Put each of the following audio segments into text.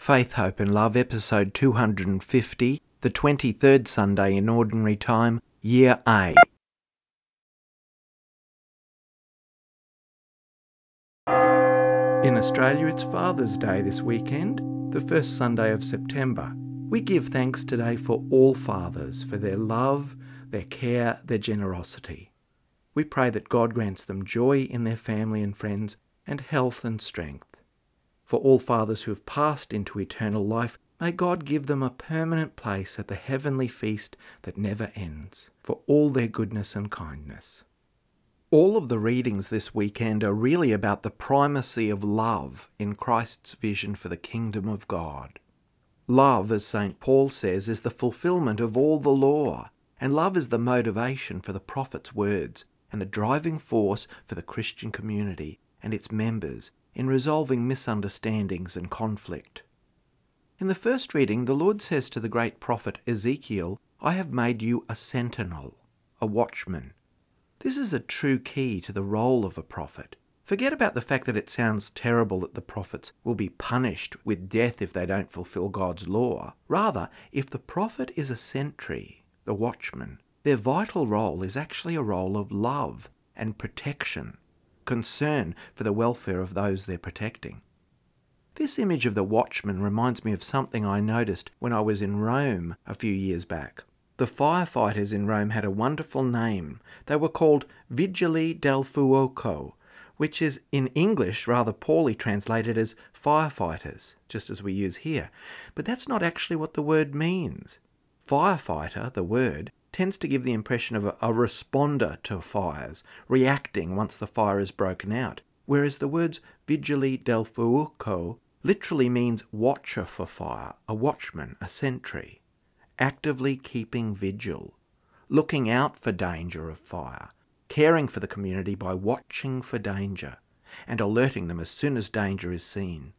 Faith, Hope and Love, episode 250, the 23rd Sunday in Ordinary Time, Year A. In Australia, it's Father's Day this weekend, the first Sunday of September. We give thanks today for all fathers, for their love, their care, their generosity. We pray that God grants them joy in their family and friends, and health and strength. For all fathers who have passed into eternal life, may God give them a permanent place at the heavenly feast that never ends, for all their goodness and kindness. All of the readings this weekend are really about the primacy of love in Christ's vision for the kingdom of God. Love, as St. Paul says, is the fulfillment of all the law, and love is the motivation for the prophet's words and the driving force for the Christian community and its members in resolving misunderstandings and conflict. In the first reading, the Lord says to the great prophet Ezekiel, I have made you a sentinel, a watchman. This is a true key to the role of a prophet. Forget about the fact that it sounds terrible that the prophets will be punished with death if they don't fulfill God's law. Rather, if the prophet is a sentry, the watchman, their vital role is actually a role of love and protection concern for the welfare of those they're protecting. This image of the watchman reminds me of something I noticed when I was in Rome a few years back. The firefighters in Rome had a wonderful name. They were called Vigili del Fuoco, which is in English rather poorly translated as firefighters, just as we use here. But that's not actually what the word means. Firefighter, the word, tends to give the impression of a, a responder to fires, reacting once the fire is broken out, whereas the words vigili del fuoco literally means watcher for fire, a watchman, a sentry, actively keeping vigil, looking out for danger of fire, caring for the community by watching for danger, and alerting them as soon as danger is seen,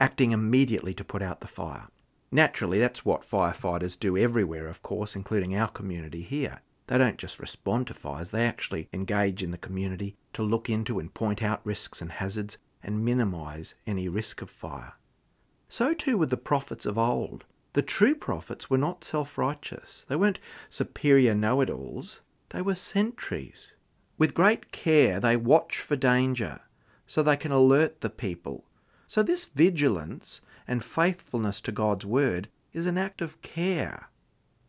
acting immediately to put out the fire. Naturally, that's what firefighters do everywhere, of course, including our community here. They don't just respond to fires, they actually engage in the community to look into and point out risks and hazards and minimise any risk of fire. So too with the prophets of old. The true prophets were not self righteous, they weren't superior know it alls, they were sentries. With great care, they watch for danger so they can alert the people. So, this vigilance and faithfulness to God's word is an act of care.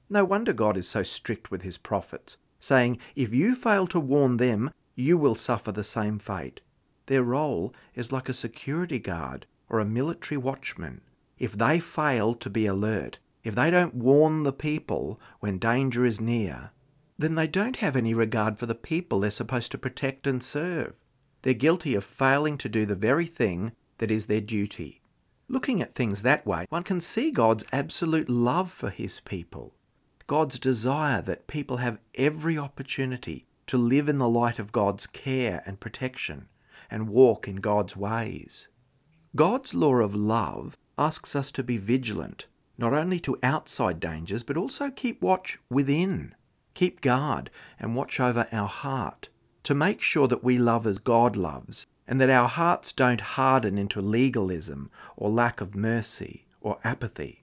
No wonder God is so strict with his prophets, saying, If you fail to warn them, you will suffer the same fate. Their role is like a security guard or a military watchman. If they fail to be alert, if they don't warn the people when danger is near, then they don't have any regard for the people they're supposed to protect and serve. They're guilty of failing to do the very thing that is their duty. Looking at things that way, one can see God's absolute love for his people, God's desire that people have every opportunity to live in the light of God's care and protection and walk in God's ways. God's law of love asks us to be vigilant, not only to outside dangers, but also keep watch within, keep guard and watch over our heart, to make sure that we love as God loves and that our hearts don't harden into legalism or lack of mercy or apathy.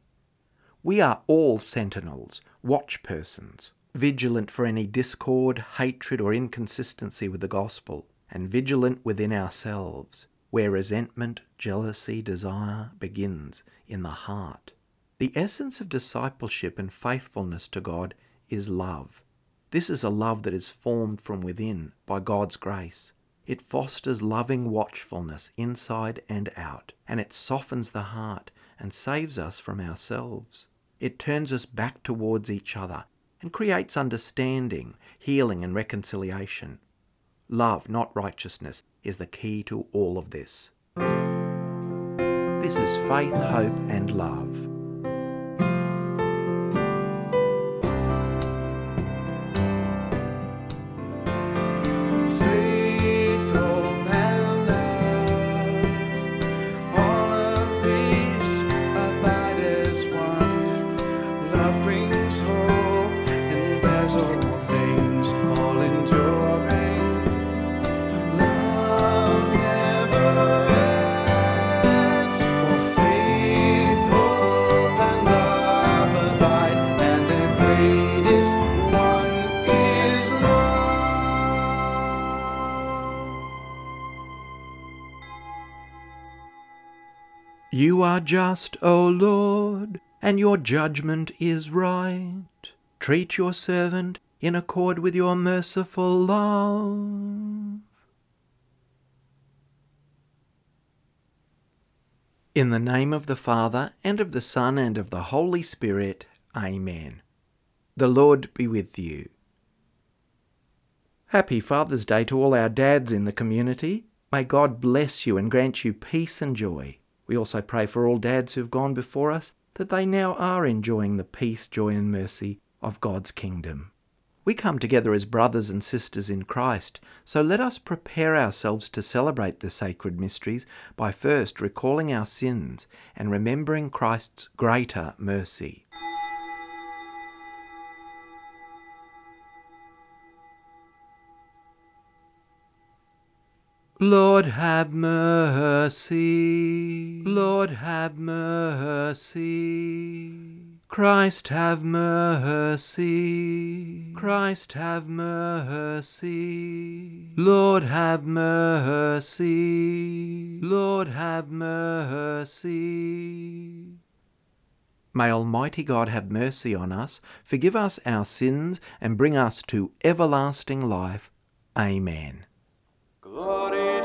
We are all sentinels, watch persons, vigilant for any discord, hatred, or inconsistency with the gospel, and vigilant within ourselves, where resentment, jealousy, desire begins in the heart. The essence of discipleship and faithfulness to God is love. This is a love that is formed from within by God's grace. It fosters loving watchfulness inside and out, and it softens the heart and saves us from ourselves. It turns us back towards each other and creates understanding, healing, and reconciliation. Love, not righteousness, is the key to all of this. This is faith, hope, and love. Just, O Lord, and your judgment is right. Treat your servant in accord with your merciful love. In the name of the Father, and of the Son, and of the Holy Spirit, Amen. The Lord be with you. Happy Father's Day to all our dads in the community. May God bless you and grant you peace and joy. We also pray for all dads who've gone before us that they now are enjoying the peace, joy, and mercy of God's kingdom. We come together as brothers and sisters in Christ, so let us prepare ourselves to celebrate the sacred mysteries by first recalling our sins and remembering Christ's greater mercy. Lord have mercy. Lord have mercy. Christ have mercy. Christ have mercy. Lord have mercy. Lord have mercy. May Almighty God have mercy on us, forgive us our sins, and bring us to everlasting life. Amen. Glory.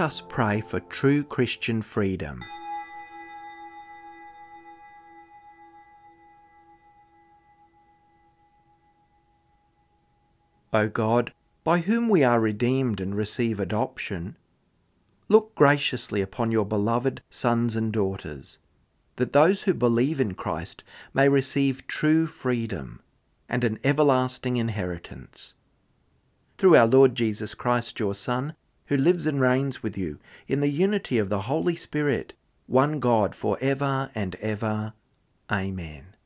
Let us pray for true Christian freedom. O God, by whom we are redeemed and receive adoption, look graciously upon your beloved sons and daughters, that those who believe in Christ may receive true freedom and an everlasting inheritance. Through our Lord Jesus Christ, your Son, who lives and reigns with you in the unity of the Holy Spirit, one God for ever and ever. Amen.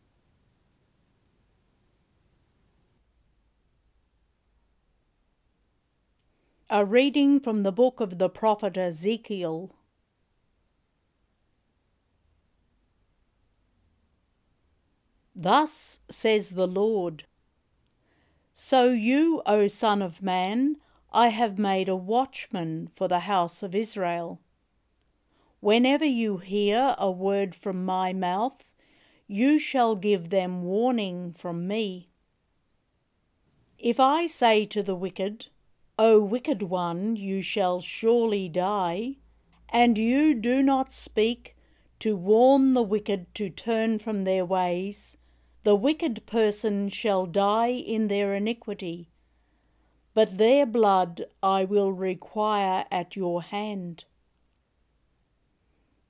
A reading from the book of the prophet Ezekiel. Thus says the Lord So you, O Son of Man, I have made a watchman for the house of Israel. Whenever you hear a word from my mouth, you shall give them warning from me. If I say to the wicked, O wicked one, you shall surely die, and you do not speak to warn the wicked to turn from their ways, the wicked person shall die in their iniquity but their blood I will require at your hand.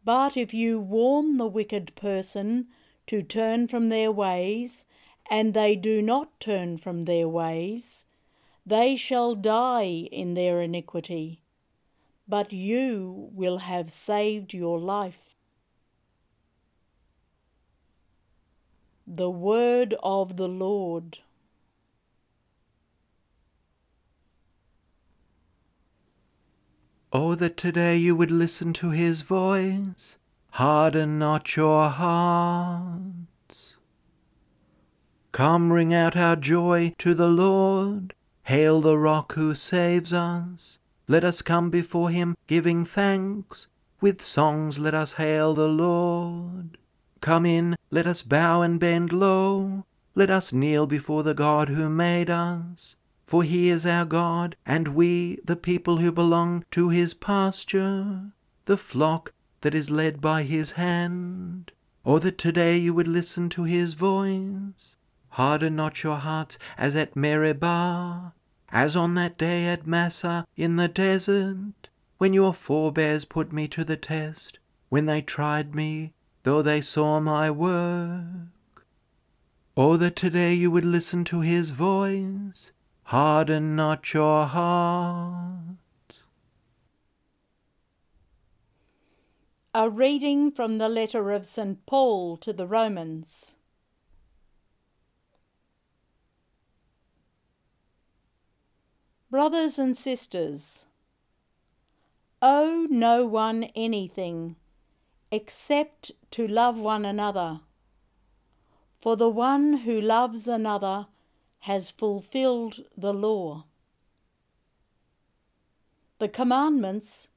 But if you warn the wicked person to turn from their ways, and they do not turn from their ways, they shall die in their iniquity. but you will have saved your life. The word of the Lord. Oh, that today you would listen to his voice. Harden not your hearts. Come, ring out our joy to the Lord. Hail the rock who saves us. Let us come before him giving thanks. With songs let us hail the Lord. Come in, let us bow and bend low. Let us kneel before the God who made us. For he is our God, and we the people who belong to his pasture, the flock that is led by his hand. Or that today you would listen to his voice. Harden not your hearts as at Meribah, as on that day at Massah in the desert, when your forebears put me to the test, when they tried me, though they saw my work. Oh, that today you would listen to his voice, harden not your heart. A reading from the letter of St. Paul to the Romans. Brothers and sisters, owe no one anything except to love one another. For the one who loves another has fulfilled the law. The commandments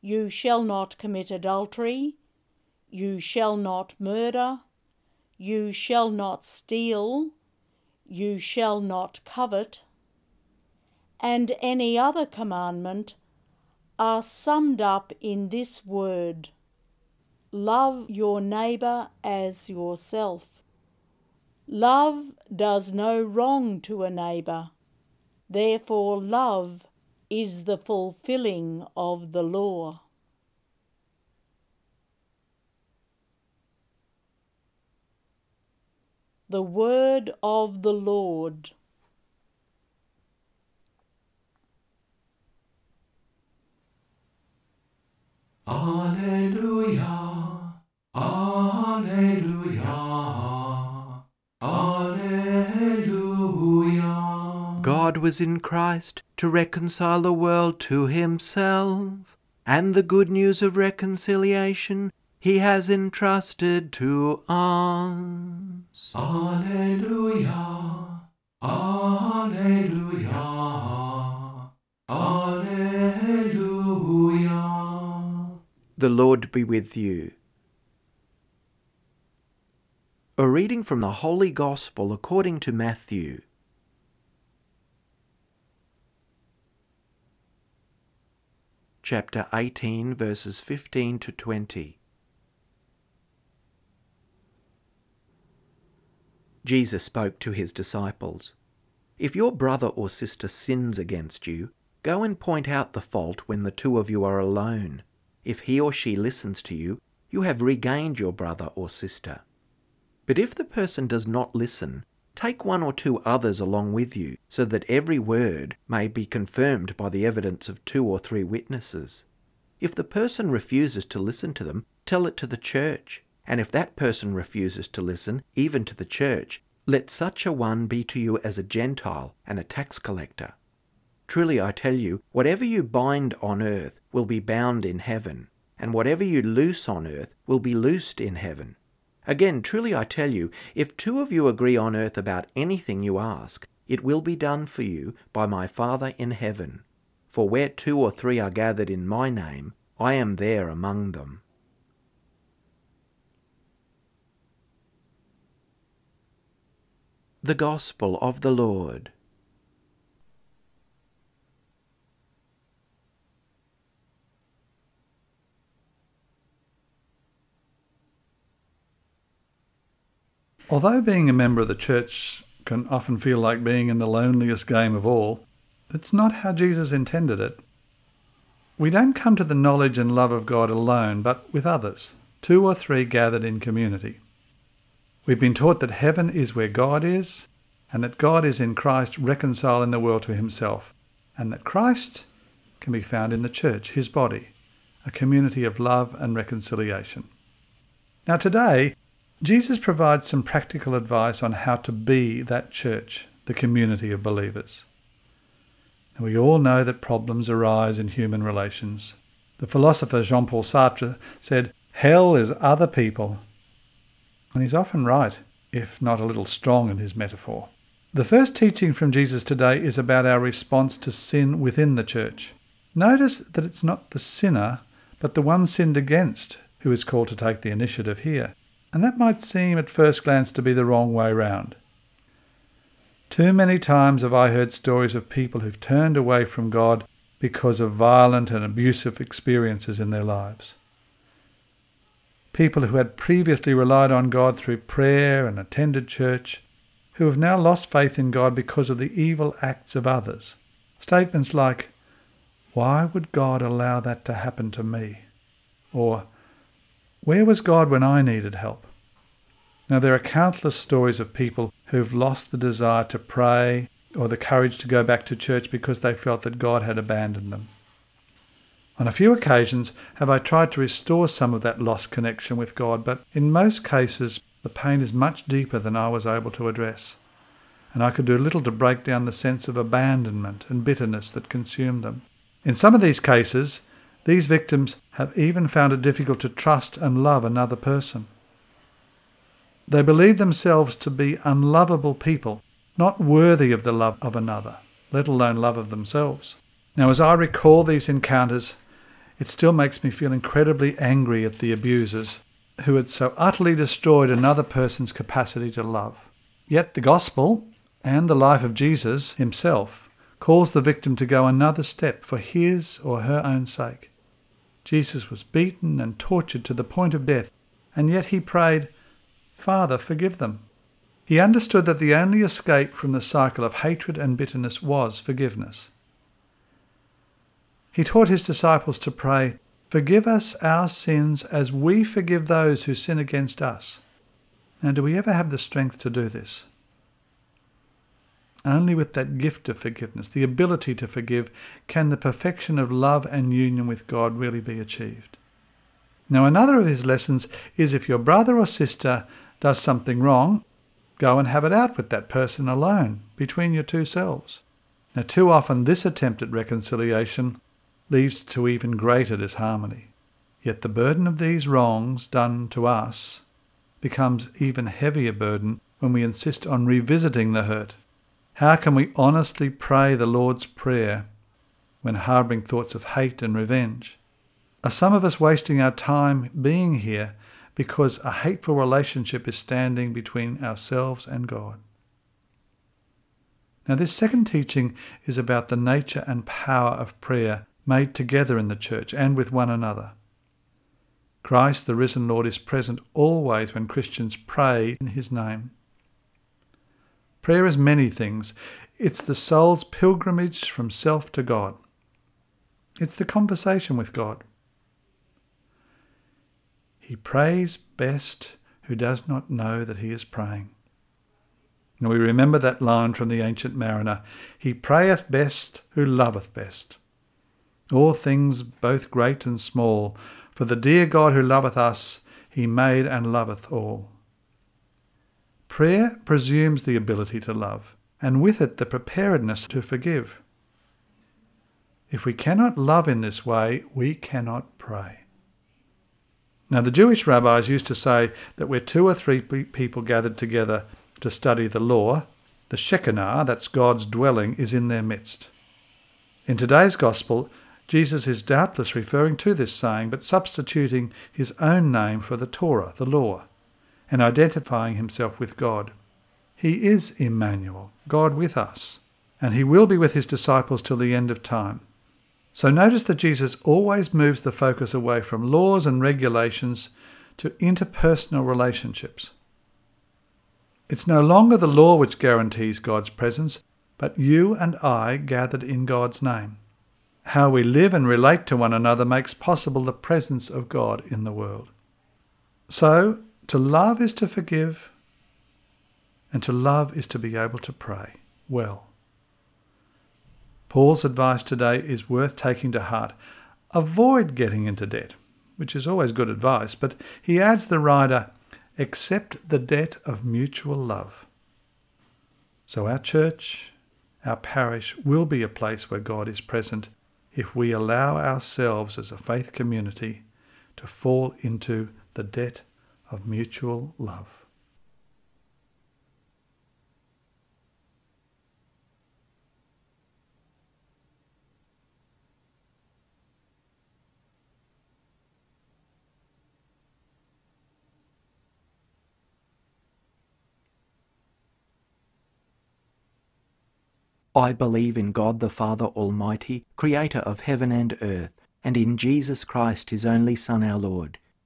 you shall not commit adultery, you shall not murder, you shall not steal, you shall not covet and any other commandment are summed up in this word Love your neighbour as yourself. Love does no wrong to a neighbour. Therefore, love is the fulfilling of the law. The word of the Lord. Alleluia, Alleluia, God was in Christ to reconcile the world to himself, and the good news of reconciliation he has entrusted to us. Alleluia, Alleluia, Alleluia. The Lord be with you. A reading from the Holy Gospel according to Matthew. Chapter 18, verses 15 to 20. Jesus spoke to his disciples If your brother or sister sins against you, go and point out the fault when the two of you are alone. If he or she listens to you, you have regained your brother or sister. But if the person does not listen, take one or two others along with you, so that every word may be confirmed by the evidence of two or three witnesses. If the person refuses to listen to them, tell it to the church. And if that person refuses to listen, even to the church, let such a one be to you as a Gentile and a tax collector. Truly I tell you, whatever you bind on earth will be bound in heaven, and whatever you loose on earth will be loosed in heaven. Again, truly I tell you, if two of you agree on earth about anything you ask, it will be done for you by my Father in heaven. For where two or three are gathered in my name, I am there among them. The Gospel of the Lord. Although being a member of the church can often feel like being in the loneliest game of all, it's not how Jesus intended it. We don't come to the knowledge and love of God alone, but with others, two or three gathered in community. We've been taught that heaven is where God is, and that God is in Christ reconciling the world to himself, and that Christ can be found in the church, his body, a community of love and reconciliation. Now, today, Jesus provides some practical advice on how to be that church, the community of believers. Now, we all know that problems arise in human relations. The philosopher Jean Paul Sartre said, Hell is other people. And he's often right, if not a little strong in his metaphor. The first teaching from Jesus today is about our response to sin within the church. Notice that it's not the sinner, but the one sinned against who is called to take the initiative here. And that might seem at first glance to be the wrong way round. Too many times have I heard stories of people who've turned away from God because of violent and abusive experiences in their lives. People who had previously relied on God through prayer and attended church, who have now lost faith in God because of the evil acts of others. Statements like, Why would God allow that to happen to me? Or, Where was God when I needed help? Now, there are countless stories of people who've lost the desire to pray or the courage to go back to church because they felt that God had abandoned them. On a few occasions have I tried to restore some of that lost connection with God, but in most cases the pain is much deeper than I was able to address, and I could do little to break down the sense of abandonment and bitterness that consumed them. In some of these cases, these victims have even found it difficult to trust and love another person. They believe themselves to be unlovable people, not worthy of the love of another, let alone love of themselves. Now, as I recall these encounters, it still makes me feel incredibly angry at the abusers who had so utterly destroyed another person's capacity to love. Yet the gospel and the life of Jesus himself calls the victim to go another step for his or her own sake. Jesus was beaten and tortured to the point of death, and yet he prayed, Father, forgive them. He understood that the only escape from the cycle of hatred and bitterness was forgiveness. He taught his disciples to pray, Forgive us our sins as we forgive those who sin against us. Now, do we ever have the strength to do this? Only with that gift of forgiveness, the ability to forgive, can the perfection of love and union with God really be achieved. Now, another of his lessons is if your brother or sister does something wrong, go and have it out with that person alone, between your two selves. Now, too often this attempt at reconciliation leads to even greater disharmony. Yet the burden of these wrongs done to us becomes even heavier burden when we insist on revisiting the hurt. How can we honestly pray the Lord's Prayer when harbouring thoughts of hate and revenge? Are some of us wasting our time being here because a hateful relationship is standing between ourselves and God? Now, this second teaching is about the nature and power of prayer made together in the church and with one another. Christ, the risen Lord, is present always when Christians pray in his name. Prayer is many things. It's the soul's pilgrimage from self to God. It's the conversation with God. He prays best who does not know that he is praying. And we remember that line from the ancient mariner He prayeth best who loveth best. All things both great and small, for the dear God who loveth us, he made and loveth all. Prayer presumes the ability to love, and with it the preparedness to forgive. If we cannot love in this way, we cannot pray. Now, the Jewish rabbis used to say that where two or three people gathered together to study the law, the Shekinah, that's God's dwelling, is in their midst. In today's gospel, Jesus is doubtless referring to this saying, but substituting his own name for the Torah, the law, and identifying himself with God. He is Emmanuel, God with us, and he will be with his disciples till the end of time. So notice that Jesus always moves the focus away from laws and regulations to interpersonal relationships. It's no longer the law which guarantees God's presence, but you and I gathered in God's name. How we live and relate to one another makes possible the presence of God in the world. So, to love is to forgive, and to love is to be able to pray well. Paul's advice today is worth taking to heart. Avoid getting into debt, which is always good advice, but he adds the rider, accept the debt of mutual love. So our church, our parish will be a place where God is present if we allow ourselves as a faith community to fall into the debt of mutual love. I believe in God the Father Almighty, creator of heaven and earth, and in Jesus Christ, his only Son, our Lord,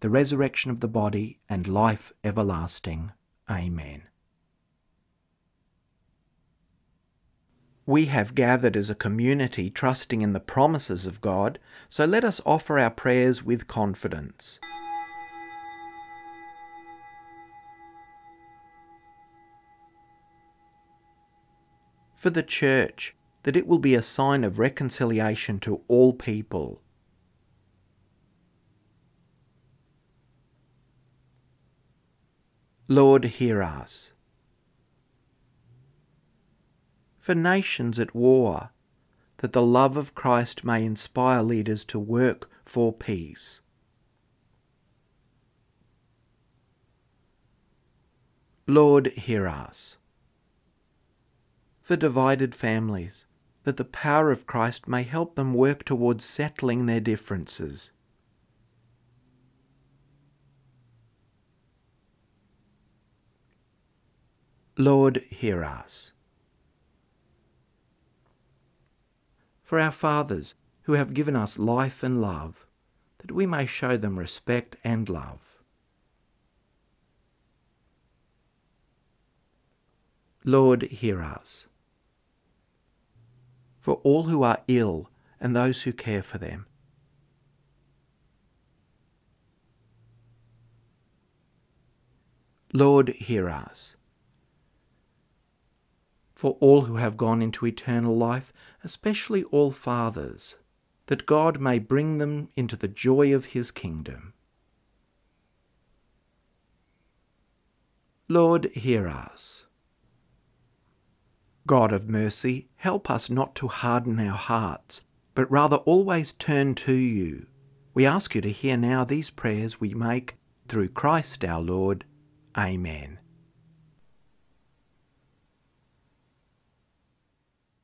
the resurrection of the body, and life everlasting. Amen. We have gathered as a community trusting in the promises of God, so let us offer our prayers with confidence. For the Church, that it will be a sign of reconciliation to all people. Lord, hear us. For nations at war, that the love of Christ may inspire leaders to work for peace. Lord, hear us. For divided families, that the power of Christ may help them work towards settling their differences. Lord, hear us. For our fathers, who have given us life and love, that we may show them respect and love. Lord, hear us for all who are ill and those who care for them. Lord, hear us. For all who have gone into eternal life, especially all fathers, that God may bring them into the joy of his kingdom. Lord, hear us. God of mercy, help us not to harden our hearts, but rather always turn to you. We ask you to hear now these prayers we make through Christ our Lord. Amen.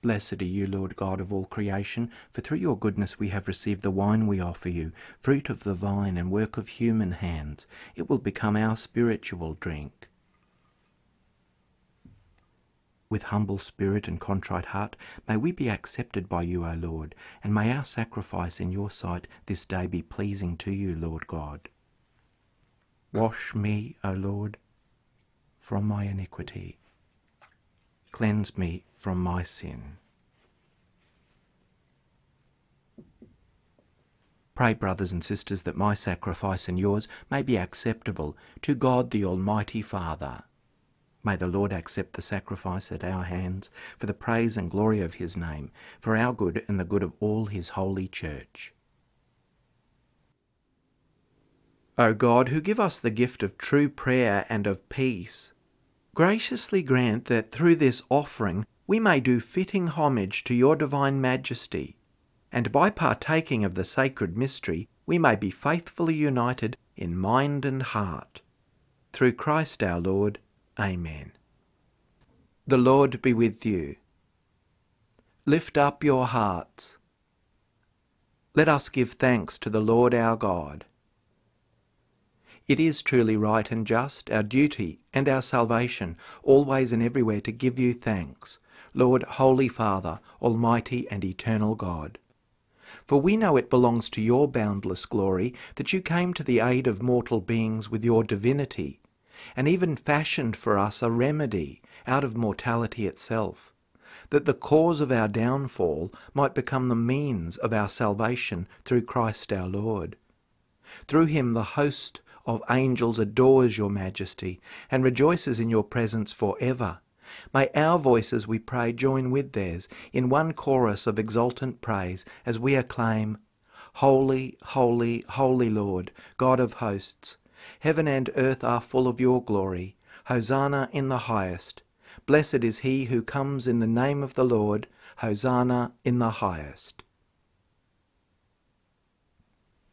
Blessed are you, Lord God of all creation, for through your goodness we have received the wine we offer you, fruit of the vine and work of human hands. It will become our spiritual drink. With humble spirit and contrite heart, may we be accepted by you, O Lord, and may our sacrifice in your sight this day be pleasing to you, Lord God. Wash me, O Lord, from my iniquity. Cleanse me from my sin. Pray, brothers and sisters, that my sacrifice and yours may be acceptable to God the Almighty Father. May the Lord accept the sacrifice at our hands for the praise and glory of his name, for our good and the good of all his holy church. O God, who give us the gift of true prayer and of peace, graciously grant that through this offering we may do fitting homage to your divine majesty, and by partaking of the sacred mystery we may be faithfully united in mind and heart. Through Christ our Lord. Amen. The Lord be with you. Lift up your hearts. Let us give thanks to the Lord our God. It is truly right and just, our duty and our salvation, always and everywhere to give you thanks, Lord, Holy Father, Almighty and Eternal God. For we know it belongs to your boundless glory that you came to the aid of mortal beings with your divinity, and even fashioned for us a remedy out of mortality itself, that the cause of our downfall might become the means of our salvation through Christ our Lord. Through him the host of angels adores your majesty and rejoices in your presence for ever. May our voices, we pray, join with theirs in one chorus of exultant praise as we acclaim, Holy, holy, holy Lord, God of hosts, heaven and earth are full of your glory. Hosanna in the highest. Blessed is he who comes in the name of the Lord. Hosanna in the highest.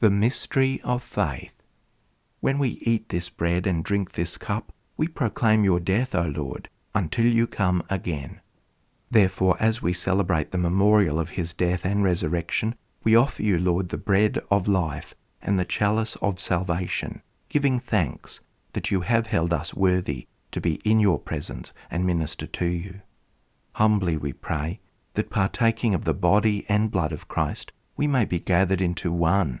The mystery of faith. When we eat this bread and drink this cup, we proclaim your death, O Lord, until you come again. Therefore, as we celebrate the memorial of his death and resurrection, we offer you, Lord, the bread of life and the chalice of salvation, giving thanks that you have held us worthy to be in your presence and minister to you. Humbly we pray that partaking of the body and blood of Christ, we may be gathered into one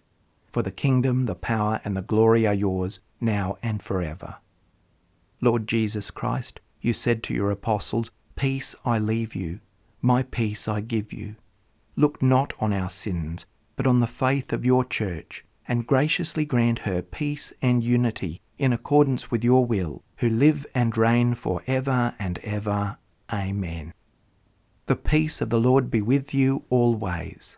For the kingdom, the power, and the glory are yours, now and forever. Lord Jesus Christ, you said to your apostles, Peace I leave you, my peace I give you. Look not on our sins, but on the faith of your church, and graciously grant her peace and unity in accordance with your will, who live and reign for ever and ever. Amen. The peace of the Lord be with you always.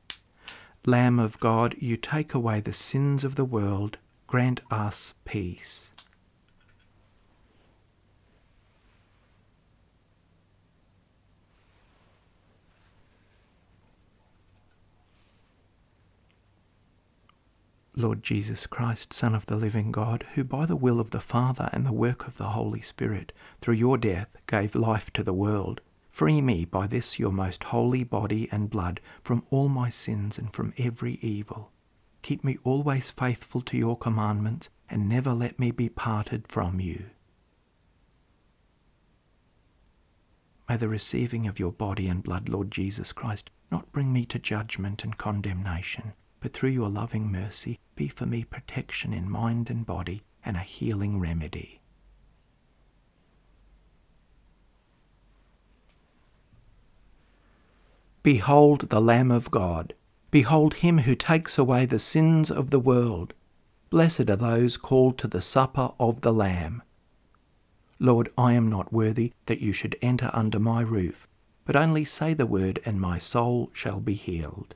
Lamb of God, you take away the sins of the world, grant us peace. Lord Jesus Christ, Son of the living God, who by the will of the Father and the work of the Holy Spirit, through your death, gave life to the world, free me by this your most holy body and blood from all my sins and from every evil. Keep me always faithful to your commandments, and never let me be parted from you. May the receiving of your body and blood, Lord Jesus Christ, not bring me to judgment and condemnation but through your loving mercy be for me protection in mind and body and a healing remedy. Behold the Lamb of God. Behold him who takes away the sins of the world. Blessed are those called to the supper of the Lamb. Lord, I am not worthy that you should enter under my roof, but only say the word, and my soul shall be healed.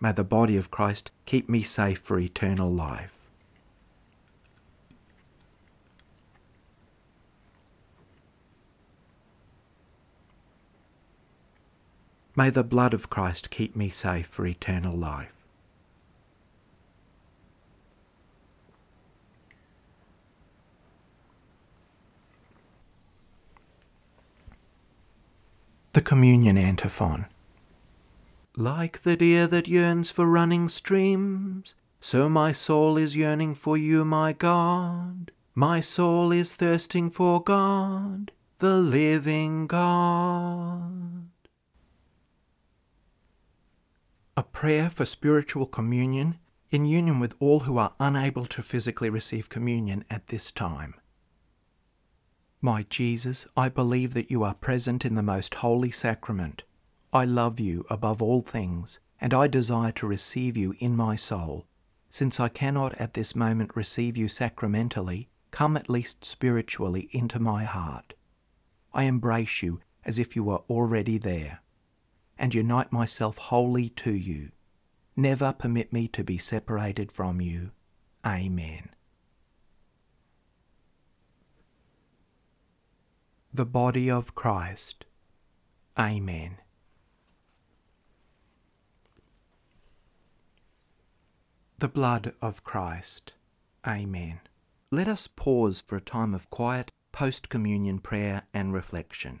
May the body of Christ keep me safe for eternal life. May the blood of Christ keep me safe for eternal life. The Communion Antiphon. Like the deer that yearns for running streams, so my soul is yearning for you, my God. My soul is thirsting for God, the living God. A prayer for spiritual communion in union with all who are unable to physically receive communion at this time. My Jesus, I believe that you are present in the most holy sacrament I love you above all things, and I desire to receive you in my soul. Since I cannot at this moment receive you sacramentally, come at least spiritually into my heart. I embrace you as if you were already there, and unite myself wholly to you. Never permit me to be separated from you. Amen. The Body of Christ. Amen. the blood of Christ. Amen. Let us pause for a time of quiet post communion prayer and reflection.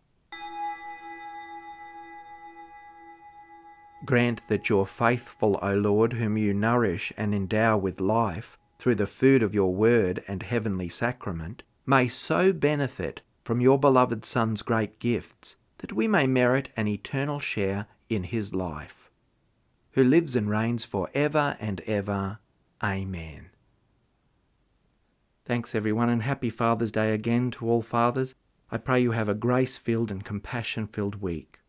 Grant that your faithful, O Lord, whom you nourish and endow with life through the food of your word and heavenly sacrament, may so benefit from your beloved Son's great gifts that we may merit an eternal share in his life, who lives and reigns for ever and ever. Amen. Thanks, everyone, and happy Father's Day again to all fathers. I pray you have a grace filled and compassion filled week.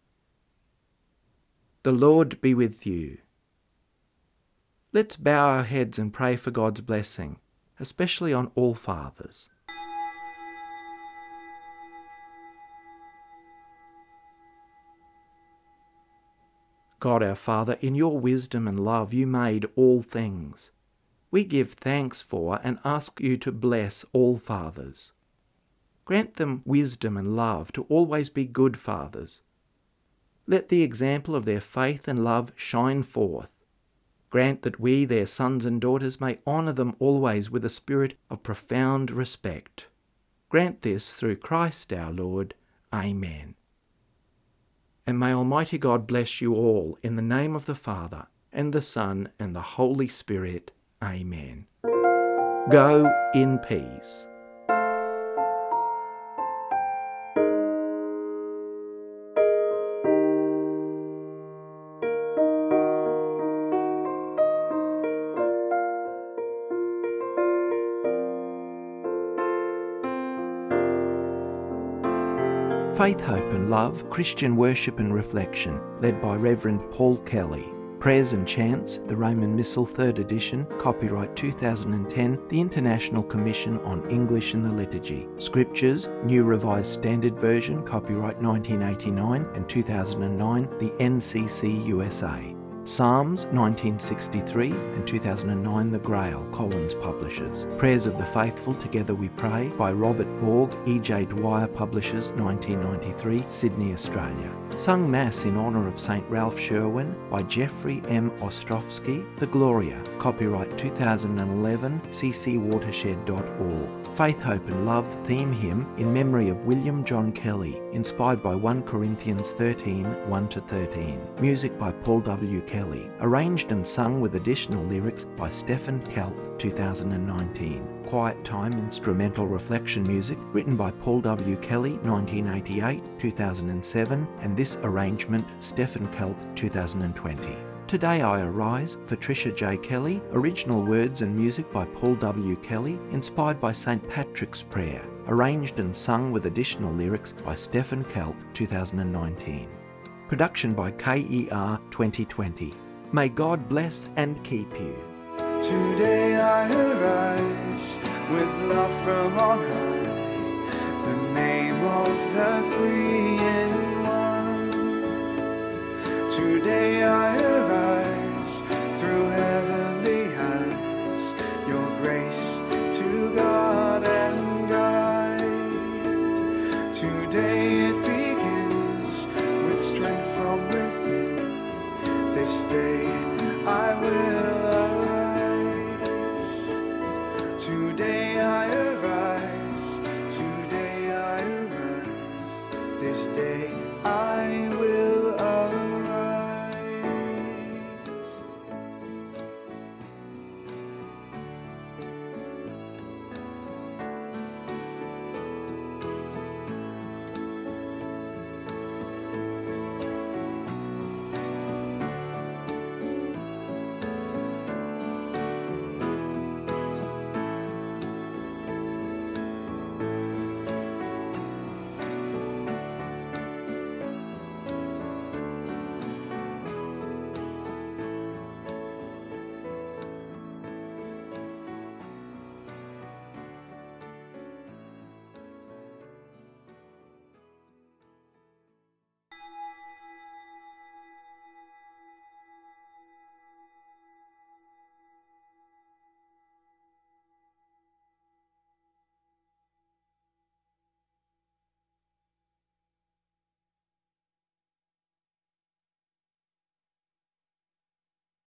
The Lord be with you. Let's bow our heads and pray for God's blessing, especially on all fathers. God our Father, in your wisdom and love you made all things. We give thanks for and ask you to bless all fathers. Grant them wisdom and love to always be good fathers. Let the example of their faith and love shine forth. Grant that we, their sons and daughters, may honour them always with a spirit of profound respect. Grant this through Christ our Lord. Amen. And may Almighty God bless you all in the name of the Father, and the Son, and the Holy Spirit. Amen. Go in peace. Faith, Hope and Love Christian Worship and Reflection, led by Reverend Paul Kelly. Prayers and Chants, the Roman Missal, 3rd edition, copyright 2010, the International Commission on English and the Liturgy. Scriptures, New Revised Standard Version, copyright 1989 and 2009, the NCC USA. Psalms 1963 and 2009 The Grail, Collins Publishers. Prayers of the Faithful Together We Pray by Robert Borg, E.J. Dwyer Publishers 1993, Sydney, Australia. Sung Mass in honour of St Ralph Sherwin by Jeffrey M. Ostrowski, The Gloria, copyright 2011, ccwatershed.org. Faith, Hope and Love theme hymn in memory of William John Kelly, inspired by 1 Corinthians 13, 1-13. Music by Paul W. Kelly, arranged and sung with additional lyrics by Stephen Kelk, 2019. Quiet Time instrumental reflection music written by Paul W. Kelly 1988, 2007 and this arrangement Stephen Kelk 2020. Today I Arise for Tricia J. Kelly, original words and music by Paul W. Kelly, inspired by St. Patrick's Prayer, arranged and sung with additional lyrics by Stephen Kelk, 2019. Production by KER 2020. May God bless and keep you. Today I arise with love from on high, the name of the three Today I arise through heavenly eyes, your grace to God and guide. Today it